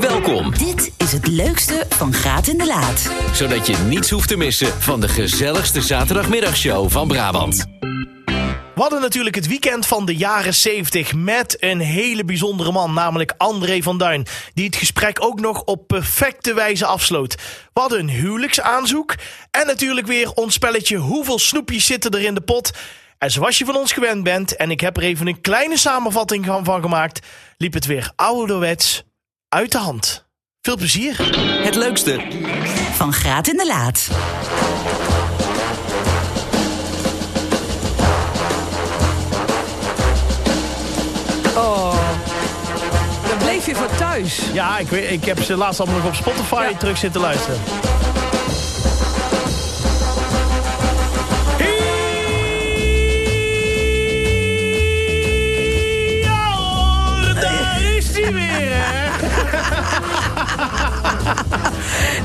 Welkom, Dit is het leukste van Graat in de Laat. zodat je niets hoeft te missen van de gezelligste zaterdagmiddagshow van Brabant. We hadden natuurlijk het weekend van de jaren 70 met een hele bijzondere man, namelijk André van Duin. Die het gesprek ook nog op perfecte wijze afsloot. We hadden een huwelijksaanzoek en natuurlijk weer ons spelletje hoeveel snoepjes zitten er in de pot. En zoals je van ons gewend bent, en ik heb er even een kleine samenvatting van van gemaakt, liep het weer ouderwets uit de hand. Veel plezier. Het leukste, Van Graat in de Laat. Oh, daar bleef je voor thuis. Ja, ik, weet, ik heb ze laatst allemaal nog op Spotify Ja. terug zitten luisteren.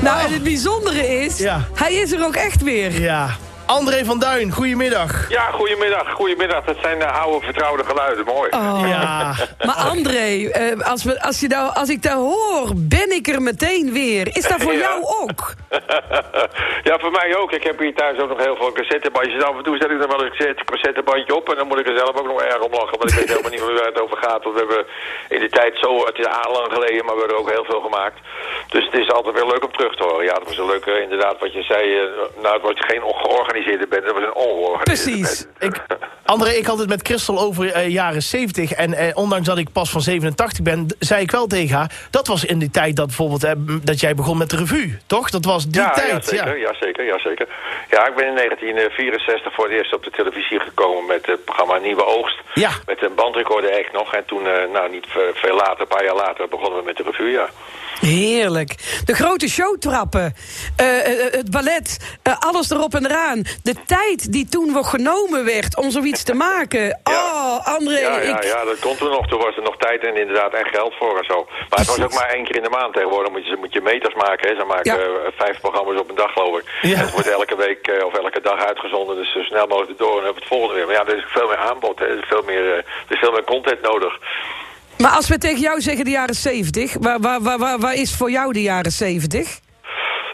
Nou, en het bijzondere is, Ja. hij is er ook echt weer. Ja. André van Duin, goedemiddag. Ja, goedemiddag. Goedemiddag. Dat zijn de oude vertrouwde geluiden. Mooi. Oh. Ja, Maar André, eh, als, we, als, je nou, als ik dat hoor, ben ik er meteen weer. Is dat voor Ja. jou ook? ja, voor mij ook. Ik heb hier thuis ook nog heel veel cassettebandjes. Af en toe zet ik er wel eens een cassettebandje op. En dan moet ik er zelf ook nog erg om lachen. Want ik weet helemaal niet meer waar het over gaat. Want we hebben in die tijd zo... Het is al lang geleden, maar we hebben er ook heel veel gemaakt. Dus het is altijd weer leuk om terug te horen. Ja, dat was een leuke, inderdaad, wat je zei. eh, nou, het was geen ongeorganiseerde band. Het was een ongeorganiseerde Precies. band. ik, André, ik had het met Christel over eh, jaren 70. En eh, ondanks dat ik pas van 87 ben, zei ik wel tegen haar... dat was in die tijd dat bijvoorbeeld dat jij begon met de revue, toch? Dat was die ja, tijd. Ja, zeker, ja. zeker, ja, zeker. Ja, ik ben in 1964 voor het eerst op de televisie gekomen met het programma Nieuwe Oogst. Ja. Met een bandrecorder echt nog. En toen, nou niet ve- veel later, een paar jaar later, begonnen we met de revue, ja. Heerlijk. De grote showtrappen, eh, eh, het ballet, eh, alles erop en eraan. De tijd die toen nog genomen werd om zoiets te maken. Oh, André, Ja, ja, ik... ja, dat kon toen nog. Toen was er nog tijd en inderdaad en geld voor en zo. Maar het was ook maar één keer in de maand tegenwoordig. Moet je, moet je meters maken. Hè. Ze maken Ja. eh, vijf programma's op een dag, geloof ik. Ja. En het wordt elke week eh, of elke dag uitgezonden. Dus zo snel mogelijk door en we het volgende weer. Maar ja, er is veel meer aanbod. Hè. Er, is veel meer, eh, er is veel meer content nodig. Maar als we tegen jou zeggen de jaren 70, waar, waar, waar, waar, is voor jou de jaren 70?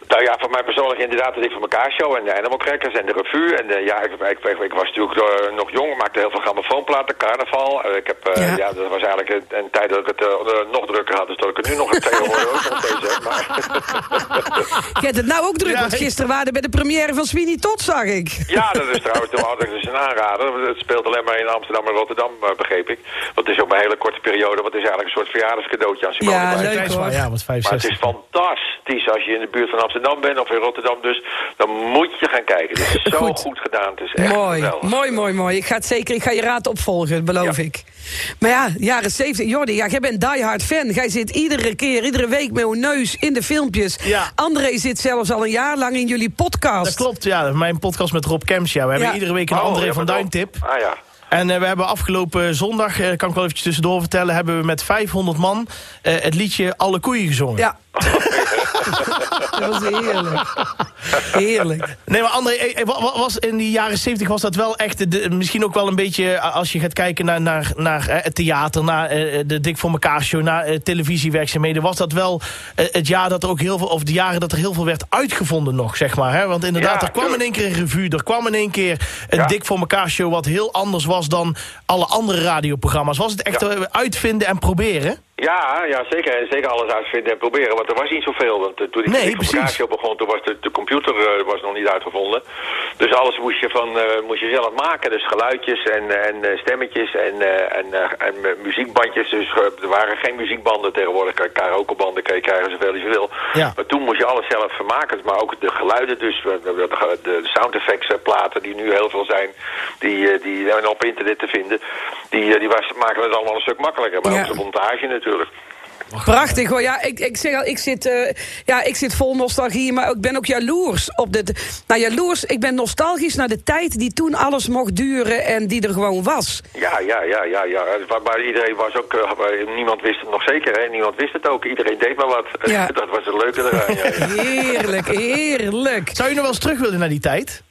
Nou ja, voor mij persoonlijk inderdaad de Dik van elkaar show en de Animal Crackers en de revue. En eh, ja, ik, ik, ik, ik was natuurlijk eh, nog jong, maakte heel veel grammofoonplaten, carnaval. Eh, ik heb, eh, Ja. ja. dat was eigenlijk een, een tijd dat ik het nog drukker had, dus dat ik het nu nog een tegenwoordig ook nog steeds heb. Maar, Je hebt het nou ook druk, Ja, want ik- gisteren waren we bij de première van Sweeney Todd, zag ik. ja, dat is trouwens toen had ik dus een aanrader. Het speelt alleen maar in Amsterdam en Rotterdam, eh, begreep ik. Want het is ook maar een hele korte periode, want het is eigenlijk een soort verjaardagscadeautje aan Simone Ja, leuk. Hoor. ja, wat Maar het 65. is fantastisch als je in de buurt van Amsterdam bent of in Rotterdam dus. Dan moet je gaan kijken. Het is zo Goed. goed, gedaan. Het is echt Mooi, geweldig. mooi, mooi, mooi. Ik ga het zeker, ik ga je raad opvolgen, beloof Ja. ik. Maar ja, jaren 70, Jordi, ja, jij bent diehard fan. Jij zit iedere keer, iedere week met uw neus in de filmpjes. Ja. André zit zelfs al een jaar lang in jullie podcast. Dat klopt, ja. Mijn podcast met Rob Kemps, ja. We hebben Ja. iedere week een Oh, André ja, van Duin tip. Ah ja. En eh, we hebben afgelopen zondag, eh, kan ik wel eventjes tussendoor vertellen... hebben we met 500 man eh, het liedje Alle Koeien gezongen. Ja. dat was heerlijk. Heerlijk. Nee, maar André, eh, eh, wa- wa- was in die jaren 70 was dat wel echt... de- misschien ook wel een beetje, eh, als je gaat kijken naar, naar, naar het theater... naar de Dik voor elkaar show, naar televisiewerkzaamheden... was dat wel het jaar dat er ook heel veel... of de jaren dat er heel veel werd uitgevonden nog, zeg maar. Hè? Want inderdaad, Ja, er kwam in één keer een revue... er kwam in één keer een Ja. Dik voor elkaar show... wat heel anders was dan alle andere radioprogramma's. Was het echt Ja. uitvinden en proberen? Ja, ja, zeker. En zeker alles uitvinden en proberen. Want er was niet zoveel. Want eh, toen ik Nee, show begon, toen was de, de computer eh, was nog niet uitgevonden. Dus alles moest je, van, eh, moest je zelf maken. Dus geluidjes en, en stemmetjes en, en, en muziekbandjes. Dus er waren geen muziekbanden tegenwoordig. Karaokebanden kan je krijgen zoveel als je wil. Ja. Maar toen moest je alles zelf vermaken. Maar ook de geluiden dus. De, de, sound effects platen die nu heel veel zijn. Die, die zijn op internet te vinden. Die, die was, maken het allemaal een stuk makkelijker. Maar Ja. ook de montage natuurlijk. Prachtig hoor. Ja, ik, ik zeg al, ik zit, eh, ja, ik zit vol nostalgie, maar ik ben ook jaloers op dit. Nou, jaloers, ik ben nostalgisch naar de tijd die toen alles mocht duren en die er gewoon was. Ja, ja, ja, ja, ja. Maar, maar iedereen was ook, eh, niemand wist het nog zeker, hè. Niemand wist het ook. Iedereen deed maar wat. Ja. Dat was het leuke eraan, ja, ja. Heerlijk, heerlijk. Zou je nog wel eens terug willen naar die tijd?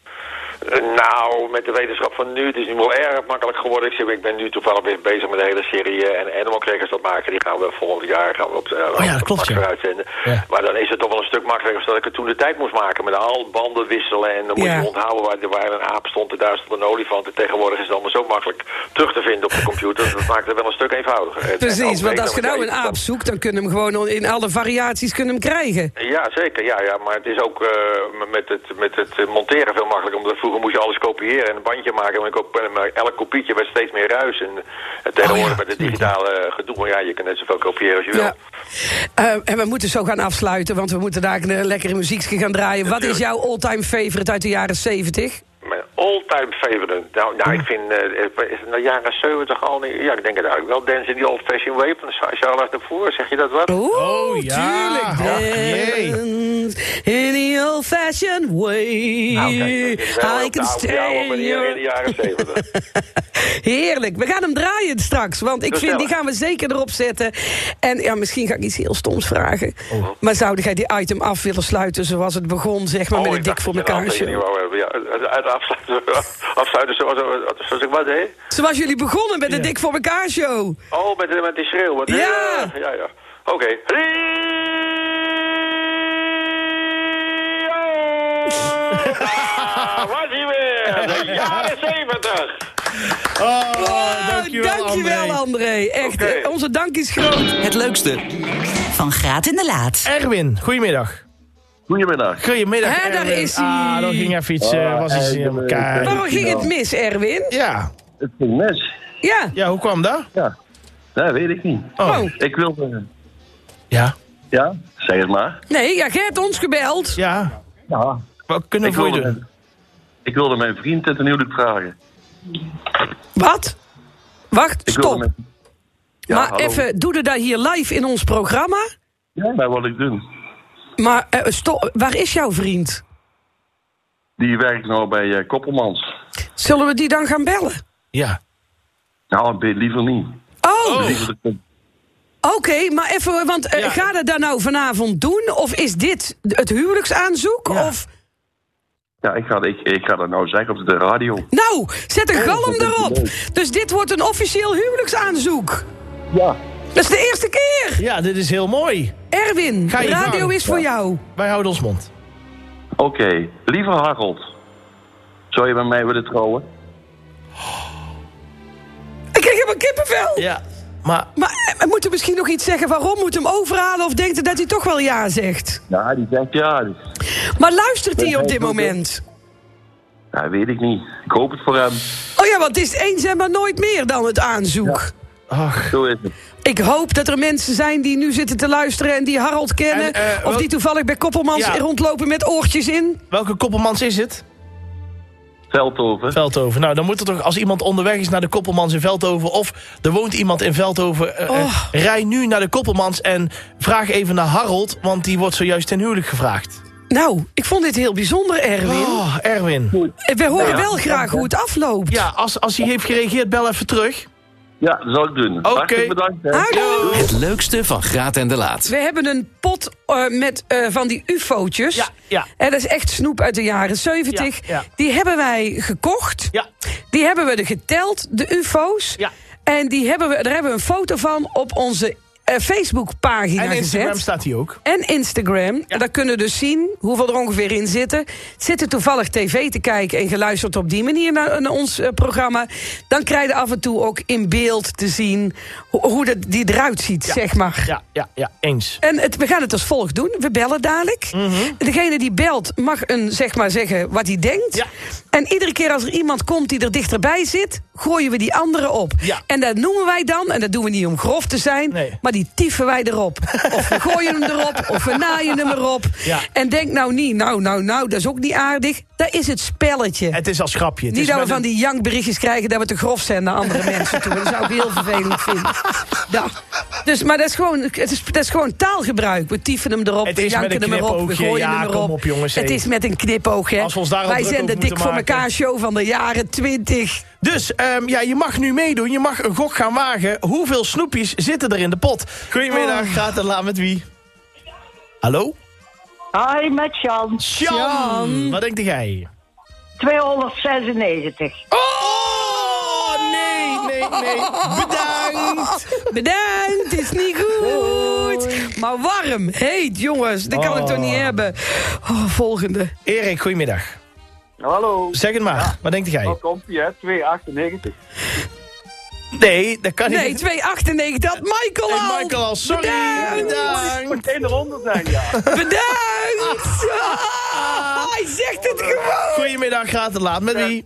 Eh, nou, met de wetenschap van nu, het is nu wel erg makkelijk geworden. Ik, zeg, ik ben nu toevallig weer bezig met de hele serie eh, en Animal Crackers dat maken. Die gaan we volgend jaar gaan we op, uh, Oh ja, op klopt, uitzenden. Ja. Maar dan is het toch wel een stuk makkelijker als dat ik het toen de tijd moest maken. Met al banden wisselen en dan moet je onthouden waar, waar een aap stond en daar stond een olifant. En tegenwoordig is het allemaal zo makkelijk terug te vinden op de computer. Dat maakt het wel een stuk eenvoudiger. Precies, want als je nou een aap zoekt, dan kun je hem gewoon in alle variaties kunnen hem krijgen. Ja, zeker. Ja, ja, maar het is ook met, het, met het monteren veel makkelijker. Omdat vroeger moest je alles kopiëren en een bandje maken. Maar ik ook, eh, maar elk kopietje werd steeds meer ruis. En, en tegenwoordig Oh ja, met het digitale eh, gedoe, maar ja, je kan net zoveel kopiëren als je wil. Eh, en we moeten zo gaan afsluiten, want we moeten daar een lekkere muziekje gaan draaien. Wat is jouw all-time favorite uit de jaren 70? All-time favorite. Nou, nou ik vind, eh, is het de jaren 70 al niet? Ja, ik denk het eigenlijk wel. Dance in the Old Fashion Way van Charles Aznavour. Zeg je dat wat? Oeh, Oh, ja. tuurlijk. Ach, jee. Dance in the old-fashioned way. Nou, kijk, dat I can de in in de jaren 70. Heerlijk. We gaan hem draaien straks, want ik vind die gaan we zeker erop zetten. En ja, misschien ga ik iets heel stoms vragen. Oh. Maar zou jij die item af willen sluiten zoals het begon, zeg maar, Oh, met een dik voor dat elkaar show? hebben. Ja, uit- uit afsluiten, afsluiten zoals, zoals ik wat deed. Zoals jullie begonnen met Ja. dik voor elkaar show. Oh, met, met die schreeuw. Wat, Ja. ja, ja. ja. Oké. Rio! Ah, was hij weer. De jaren 70. Oh, Oh, dankjewel, dankjewel André. André. Echt, eh, onze dank is groot. Het leukste. Van Graat in de Laat. Erwin, goedemiddag. Goedemiddag. Goedemiddag, Hè, daar is hij. Ah, dan ging even iets, eh, was iets in eindelijk. elkaar. Waarom ging het mis, Erwin? Ja. Het ging mis. Ja. ja, hoe kwam dat? Ja. Dat weet ik niet. Oh, Oh. Ik wilde... ja. Ja, zeg het maar. Nee, ja, jij hebt ons gebeld. Ja, Ja. wat kunnen Ik we voor je wilde, doen? mijn, ik wilde mijn vriend het huwelijk vragen. Wat? Wacht, Ik stop. mijn- Ja, maar hallo. even, doe je dat hier live in ons programma? Ja, dat wil ik doen. Maar eh, stop, waar is jouw vriend? Die werkt nou bij eh, Koppelmans. Zullen we die dan gaan bellen? Ja. Nou, liever niet. Oh, oké, maar even, want eh, Ja. ga dat dan nou vanavond doen? Of is dit het huwelijksaanzoek? Ja. Of... Ja, ik ga, ik, ik ga dat nou zeggen op de radio. Nou, zet een galm dat is erop. Dus dit wordt een officieel huwelijksaanzoek. Ja. Dat is de eerste keer. Ja, dit is heel mooi. Erwin, Ga je radio gang. is voor Ja. jou. Wij houden ons mond. Oké, lieve Harold. Zou je met mij willen trouwen? Ik krijg helemaal kippenvel. Ja, maar Maar eh, we moeten misschien nog iets zeggen waarom? Moet hem overhalen of denkt hij dat hij toch wel ja zegt? Ja, die zegt ja. Die- Maar luistert hij op dit moment? Ja, weet ik niet. Ik hoop het voor hem. Oh ja, want het is eens en maar nooit meer dan het aanzoek. ach, Zo is het. Ik hoop dat er mensen zijn die nu zitten te luisteren en die Harold kennen. En, eh, of wel- die toevallig bij Koppelmans Ja. rondlopen met oortjes in. welke koppelmans is het? Veldhoven. Veldhoven. Nou, dan moet er toch, als iemand onderweg is naar de koppelmans in Veldhoven... of er woont iemand in Veldhoven... eh, eh, Oh. rij nu naar de koppelmans en vraag even naar Harold... want die wordt zojuist ten huwelijk gevraagd. Nou, ik vond dit heel bijzonder, Erwin. Oh, Erwin. We horen Ja. wel graag hoe het afloopt. Ja, als, als hij heeft gereageerd, bel even terug. Ja, dat zal ik doen. Hartelijk bedankt. Hè. Houdoe. Het leukste van Graat en de Laat. We hebben een pot eh, met eh, van die ufo'tjes. Ja, ja. En dat is echt snoep uit de jaren 70. Ja, ja. Die hebben wij gekocht. Ja, Die hebben we er geteld, de ufo's. Ja. En die hebben we, daar hebben we een foto van op onze eh, Facebookpagina en Instagram gezet. staat hij ook. En Instagram. En daar kunnen we dus zien hoeveel er ongeveer in zitten. Zitten toevallig tv te kijken en geluisterd op die manier naar, naar ons eh, programma. Dan krijg je af en toe ook in beeld te zien hoe, hoe dat, die eruit ziet, zeg maar. Ja, ja, ja, eens. En het, we gaan het als volgt doen. We bellen dadelijk. Mhm. Degene die belt mag een, zeg maar zeggen wat hij denkt. Ja. En iedere keer als er iemand komt die er dichterbij zit... gooien we die andere op. Ja. En dat noemen wij dan, en dat doen we niet om grof te zijn... Nee. maar die tieven wij erop. Of we gooien hem erop, of we naaien hem erop. Ja. En denk nou niet, nou, nou, nou, dat is ook niet aardig. Dat is het spelletje. Het is als grapje. Het Niet dat we van die jankberichtjes krijgen dat we te grof zijn naar andere mensen toe. Dat zou ik heel vervelend vinden. Ja. Dus, maar dat is, gewoon, het is, dat is gewoon taalgebruik. We tieven hem erop, we janken hem erop, we gooien Ja, hem kom erop. op, jongens, het is met een knipoog, hè. Als we ons daar al Wij zijn de Dik voor maken. elkaar show van de jaren 20. Dus ehm, ja, je mag nu meedoen. Je mag een gok gaan wagen. Hoeveel snoepjes zitten er in de pot? Goedemiddag, Oh. gaat het laat met wie? Hallo? Hoi, met Jan. Sjan. Sjan. Wat denkt jij? 296. Oh, nee, nee, nee. Bedankt. Bedankt, is niet goed. Maar warm, heet, jongens. Dat kan ik toch niet hebben. Oh, volgende. Erik, goedemiddag. Hallo. Zeg het maar. Wat denkt jij? Wat komt hè? 298. Nee, dat kan Nee, niet. 298 had Michael al. Hey, Michael al, sorry. Bedankt. Bedankt. Moet geen eronder zijn, ja. Bedankt. Ah, hij zegt het gewoon. Goedemiddag, gaat het laat. Met wie?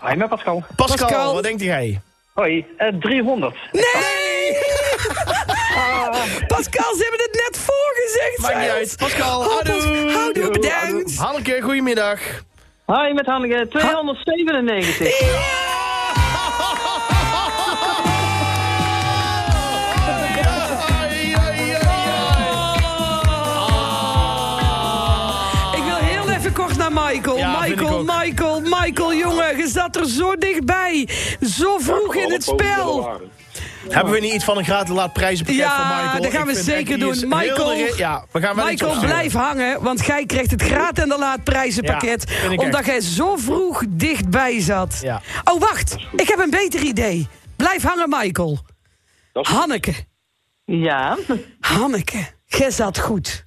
Hi, met Pascal. Pascal, Pascal. wat denkt jij? Hoi, eh 300. Nee! Pascal, ze hebben het net voorgezegd. Maakt niet uit. Pascal, Oh, Pas- houdoe. Houdoe, bedankt. Hanneke, goedemiddag. Hoi, met Hanneke. 297. Ik wil heel even kort naar Michael. Ja, Michael. Michael, Michael, jongen. Je zat er zo dichtbij. Zo vroeg in het spel. Hebben we niet iets van een gratis laat prijzenpakket Ja, voor Michael? dat gaan we zeker doen. Michael, ja, we gaan wel Michael, blijf hangen, want jij krijgt het gratis en de laat prijzenpakket. Ja, omdat jij zo vroeg dichtbij zat. Ja. Oh, wacht. Ik heb een beter idee. Blijf hangen, Michael. Hanneke. Ja. Hanneke, jij zat goed.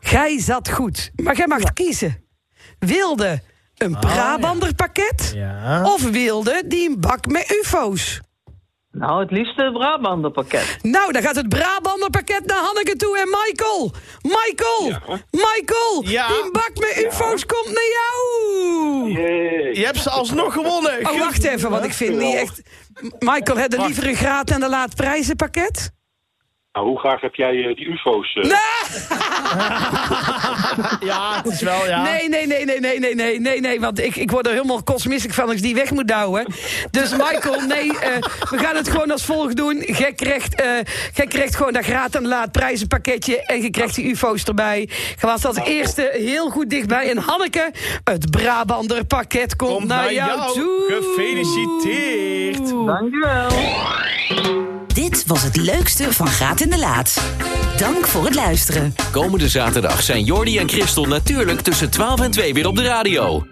Jij zat goed. Maar jij mag kiezen. Wilde een Brabander pakket? Oh, Ja. Of wilde die een bak met ufo's? Nou, het liefste Brabander pakket. Nou, dan gaat het Brabander pakket naar Hanneke toe en Michael. Michael, Michael, Ja. die bak met ufo's komt naar jou. Je hebt ze alsnog gewonnen. Oh, wacht even, want ik vind niet echt... Michael, heb je liever een gratis en de laat prijzenpakket? Nou, hoe graag heb jij eh, die UFO's? eh? Ja, het is wel, ja. Nee, nee, nee, nee, nee, nee, nee, nee, nee, want ik, ik word er helemaal kosmissig van als ik die weg moet douwen. Dus Michael, nee, eh, we gaan het gewoon als volgt doen. Jij krijgt, eh, jij krijgt gewoon dat gratis en laat prijzenpakketje en je krijgt die ufo's erbij. Je was als eerste heel goed dichtbij. En Hanneke, het Brabander pakket komt, Komt naar, naar jou, jou. toe. Gefeliciteerd. Dankjewel. Dit was het leukste van Graat in de Laat. Dank voor het luisteren. Komende zaterdag zijn Jordi en Christel natuurlijk tussen 12 en 2 weer op de radio.